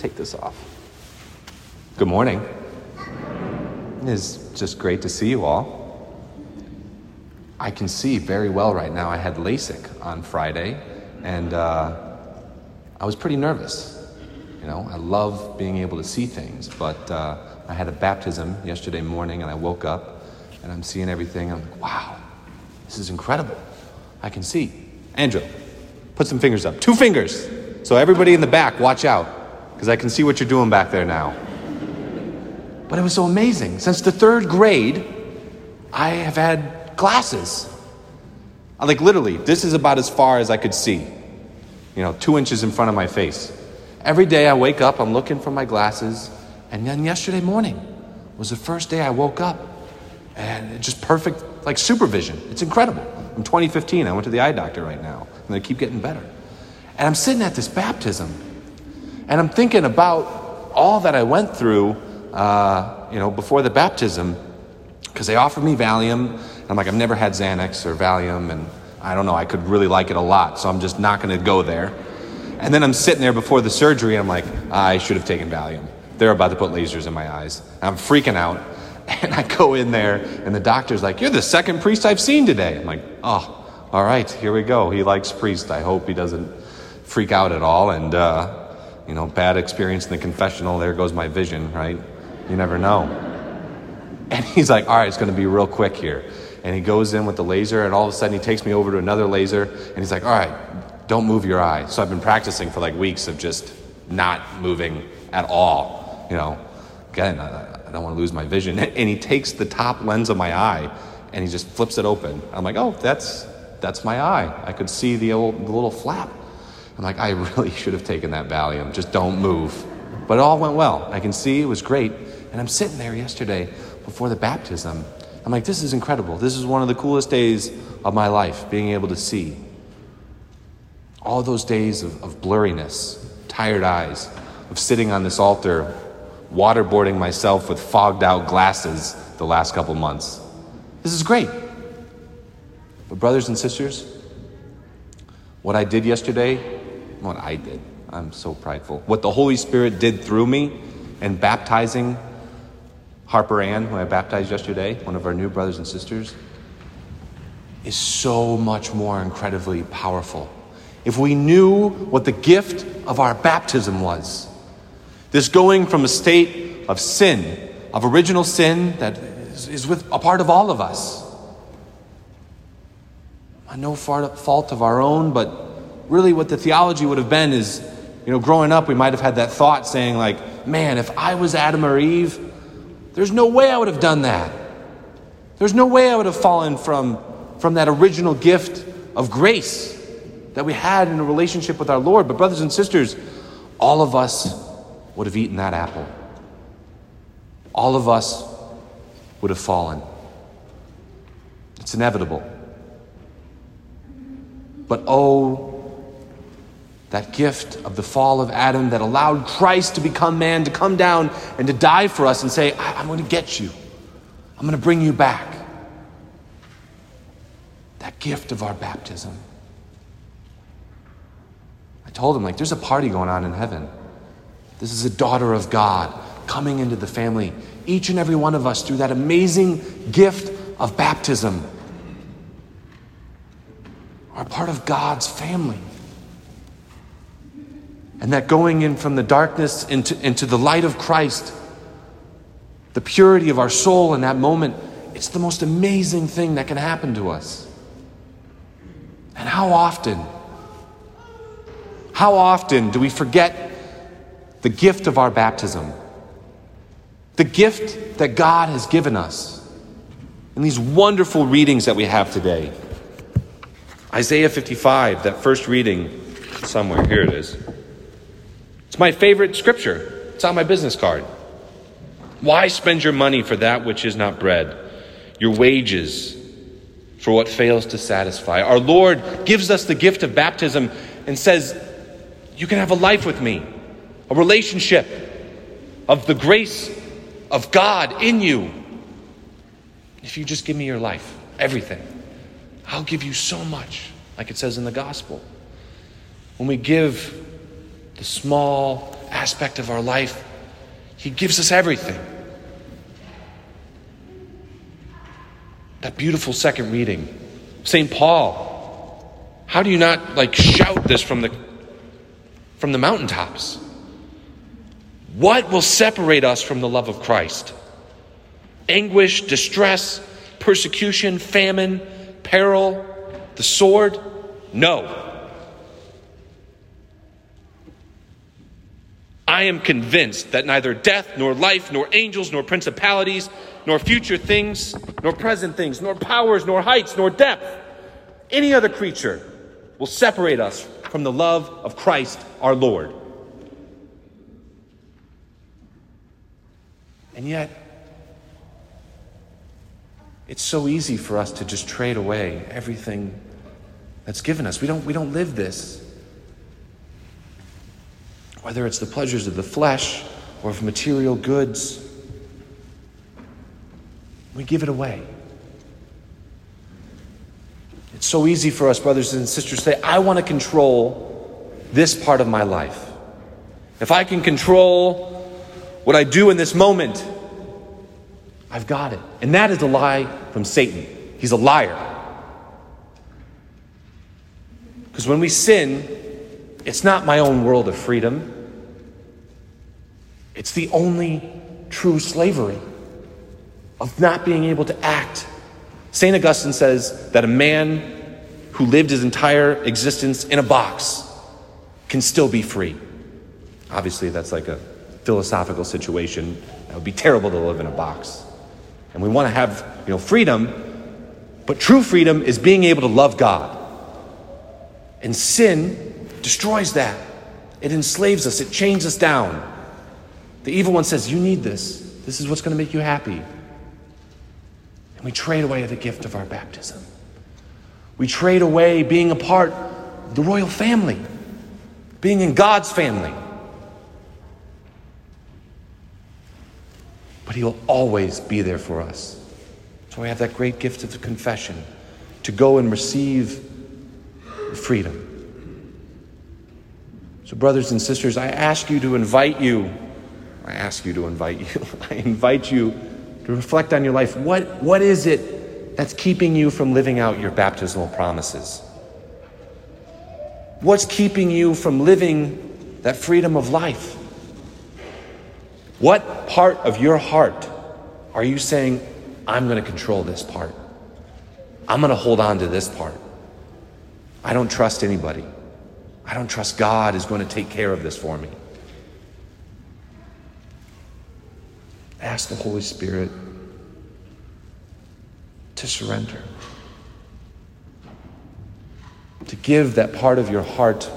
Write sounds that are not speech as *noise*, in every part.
take this off. Good morning. It's just great to see you all. I can see very well right now. I had LASIK on Friday, and uh, I was pretty nervous. You know, I love being able to see things, but uh, I had a baptism yesterday morning, and I woke up, and I'm seeing everything. I'm like, wow, this is incredible. I can see. Andrew, put some fingers up. Two fingers. So everybody in the back, watch out, because I can see what you're doing back there now. But it was so amazing. Since the third grade, I have had glasses. Uh, like literally, this is about as far as I could see. You know, two inches in front of my face. Every day I wake up, I'm looking for my glasses. And then yesterday morning was the first day I woke up. And it's just perfect, like supervision. It's incredible. In 2015, I went to the eye doctor right now, and they keep getting better. And I'm sitting at this baptism, and I'm thinking about all that I went through uh, you know, before the baptism, because they offered me Valium. I'm like, I've never had Xanax or Valium, and I don't know, I could really like it a lot, so I'm just not going to go there. And then I'm sitting there before the surgery, and I'm like, I should have taken Valium. They're about to put lasers in my eyes. I'm freaking out. *laughs* And I go in there, and the doctor's like, You're the second priest I've seen today. I'm like, Oh, all right, here we go. He likes priests. I hope he doesn't freak out at all. And, uh, you know, bad experience in the confessional. There goes my vision, right? You never know. And he's like, all right, it's going to be real quick here. And he goes in with the laser, and all of a sudden he takes me over to another laser, and he's like, all right, don't move your eye. So I've been practicing for like weeks of just not moving at all. You know, again, I don't want to lose my vision. *laughs* And he takes the top lens of my eye and he just flips it open. I'm like, oh, that's that's my eye. I could see the, old, the little flap. I'm like, I really should have taken that Valium. Just don't move. But it all went well. I can see it was great. And I'm sitting there yesterday before the baptism. I'm like, this is incredible. This is one of the coolest days of my life, being able to see. All those days of, of blurriness, tired eyes, of sitting on this altar, waterboarding myself with fogged out glasses the last couple months. This is great. But, brothers and sisters, what I did yesterday, what I did, I'm so prideful. What the Holy Spirit did through me and baptizing Harper Ann, who I baptized yesterday, one of our new brothers and sisters, is so much more incredibly powerful. If we knew what the gift of our baptism was, this going from a state of sin, of original sin that is, with a part of all of us, no fault of our own, but really what the theology would have been is, you know, growing up, we might have had that thought saying, like, man, if I was Adam or Eve, there's no way I would have done that. There's no way I would have fallen from, from that original gift of grace that we had in a relationship with our Lord. But, brothers and sisters, all of us would have eaten that apple. All of us would have fallen. It's inevitable. But oh, that gift of the fall of Adam that allowed Christ to become man, to come down and to die for us and say, I'm going to get you. I'm going to bring you back. That gift of our baptism. I told him, like, there's a party going on in heaven. This is a daughter of God coming into the family, each and every one of us, through that amazing gift of baptism, are part of God's family. And that going in from the darkness into, into the light of Christ, the purity of our soul in that moment, it's the most amazing thing that can happen to us. And how often, how often do we forget the gift of our baptism? The gift that God has given us in these wonderful readings that we have today. Isaiah 55, that first reading, somewhere, here it is. My favorite scripture. It's on my business card. Why spend your money for that which is not bread, your wages for what fails to satisfy? Our Lord gives us the gift of baptism and says, You can have a life with me, a relationship of the grace of God in you. If you just give me your life, everything, I'll give you so much, like it says in the gospel. When we give the small aspect of our life, He gives us everything. That beautiful second reading. St. Paul. How do you not like shout this from the from the mountaintops? What will separate us from the love of Christ? Anguish, distress, persecution, famine, peril, the sword? No. I am convinced that neither death, nor life, nor angels, nor principalities, nor future things, nor present things, nor powers, nor heights, nor depth, any other creature will separate us from the love of Christ our Lord. And yet, it's so easy for us to just trade away everything that's given us. We don't, we don't live this. Whether it's the pleasures of the flesh or of material goods, we give it away. It's so easy for us, brothers and sisters, to say, I want to control this part of my life. If I can control what I do in this moment, I've got it. And that is a lie from Satan. He's a liar. Because when we sin, it's not my own world of freedom, it's the only true slavery of not being able to act. St. Augustine says that a man who lived his entire existence in a box can still be free. Obviously, that's like a philosophical situation. That would be terrible to live in a box. And we want to have, you know, freedom, but true freedom is being able to love God. And sin destroys that. It enslaves us, it chains us down. The evil one says, You need this. This is what's going to make you happy. And we trade away the gift of our baptism. We trade away being a part of the royal family, being in God's family. but He will always be there for us. So we have that great gift of the confession to go and receive freedom. So, brothers and sisters, I ask you to invite you, I ask you to invite you, *laughs* I invite you to reflect on your life. What, what is it that's keeping you from living out your baptismal promises? What's keeping you from living that freedom of life? What part of your heart are you saying, I'm going to control this part? I'm going to hold on to this part. I don't trust anybody. I don't trust God is going to take care of this for me. Ask the Holy Spirit to surrender, to give that part of your heart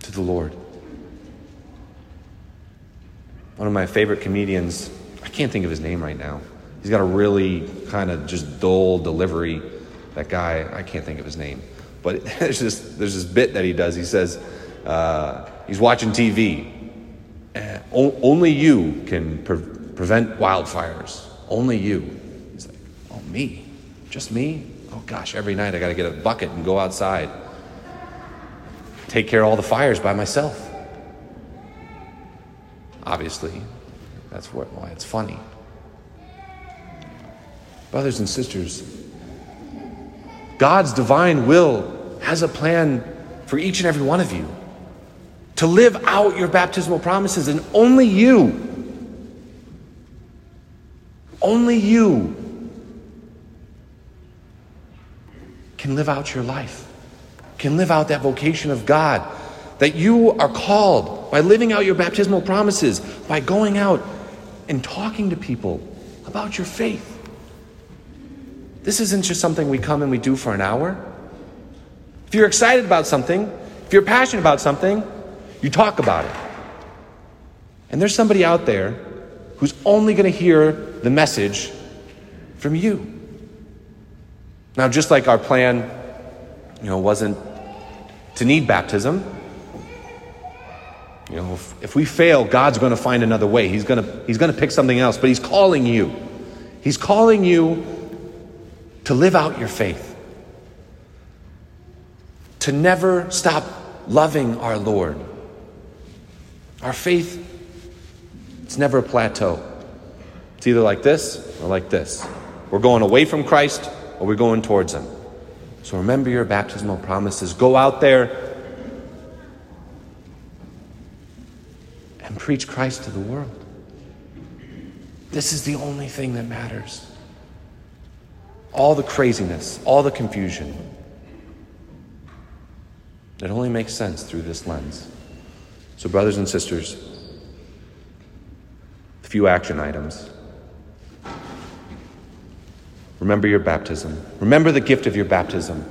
to the Lord. One of my favorite comedians, I can't think of his name right now. He's got a really kind of just dull delivery. That guy, I can't think of his name. But *laughs* there's this, there's this bit that he does. He says, uh, he's watching TV. And only you can pre- prevent wildfires. Only you. He's like, oh, me? Just me? Oh, gosh, every night I got to get a bucket and go outside. Take care of all the fires by myself. Obviously, that's why it's funny. Brothers and sisters, God's divine will has a plan for each and every one of you to live out your baptismal promises, and only you, only you can live out your life, can live out that vocation of God that you are called by living out your baptismal promises, by going out and talking to people about your faith. This isn't just something we come and we do for an hour. If you're excited about something, if you're passionate about something, you talk about it. And there's somebody out there who's only going to hear the message from you. Now, just like our plan, you know, wasn't to need baptism, you know, if, if we fail, God's going to find another way. He's going to, he's going to pick something else, but He's calling you. He's calling you to live out your faith, to never stop loving our Lord, Our faith, it's never a plateau. It's either like this or like this. We're going away from Christ or we're going towards Him. So remember your baptismal promises. Go out there and preach Christ to the world. This is the only thing that matters. All the craziness, all the confusion, it only makes sense through this lens. So, brothers and sisters, a few action items. Remember your baptism. Remember the gift of your baptism.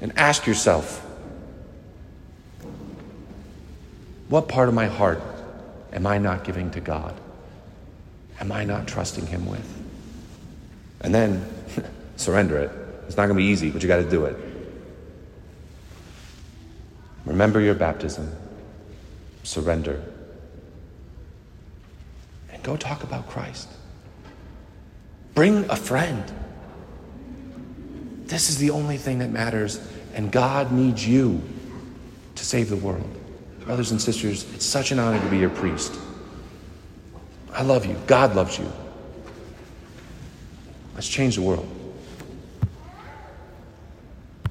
And ask yourself what part of my heart am I not giving to God? Am I not trusting Him with? And then *laughs* surrender it. It's not going to be easy, but you got to do it. Remember your baptism. Surrender. And go talk about Christ. Bring a friend. This is the only thing that matters, and God needs you to save the world. Brothers and sisters, it's such an honor to be your priest. I love you. God loves you. Let's change the world.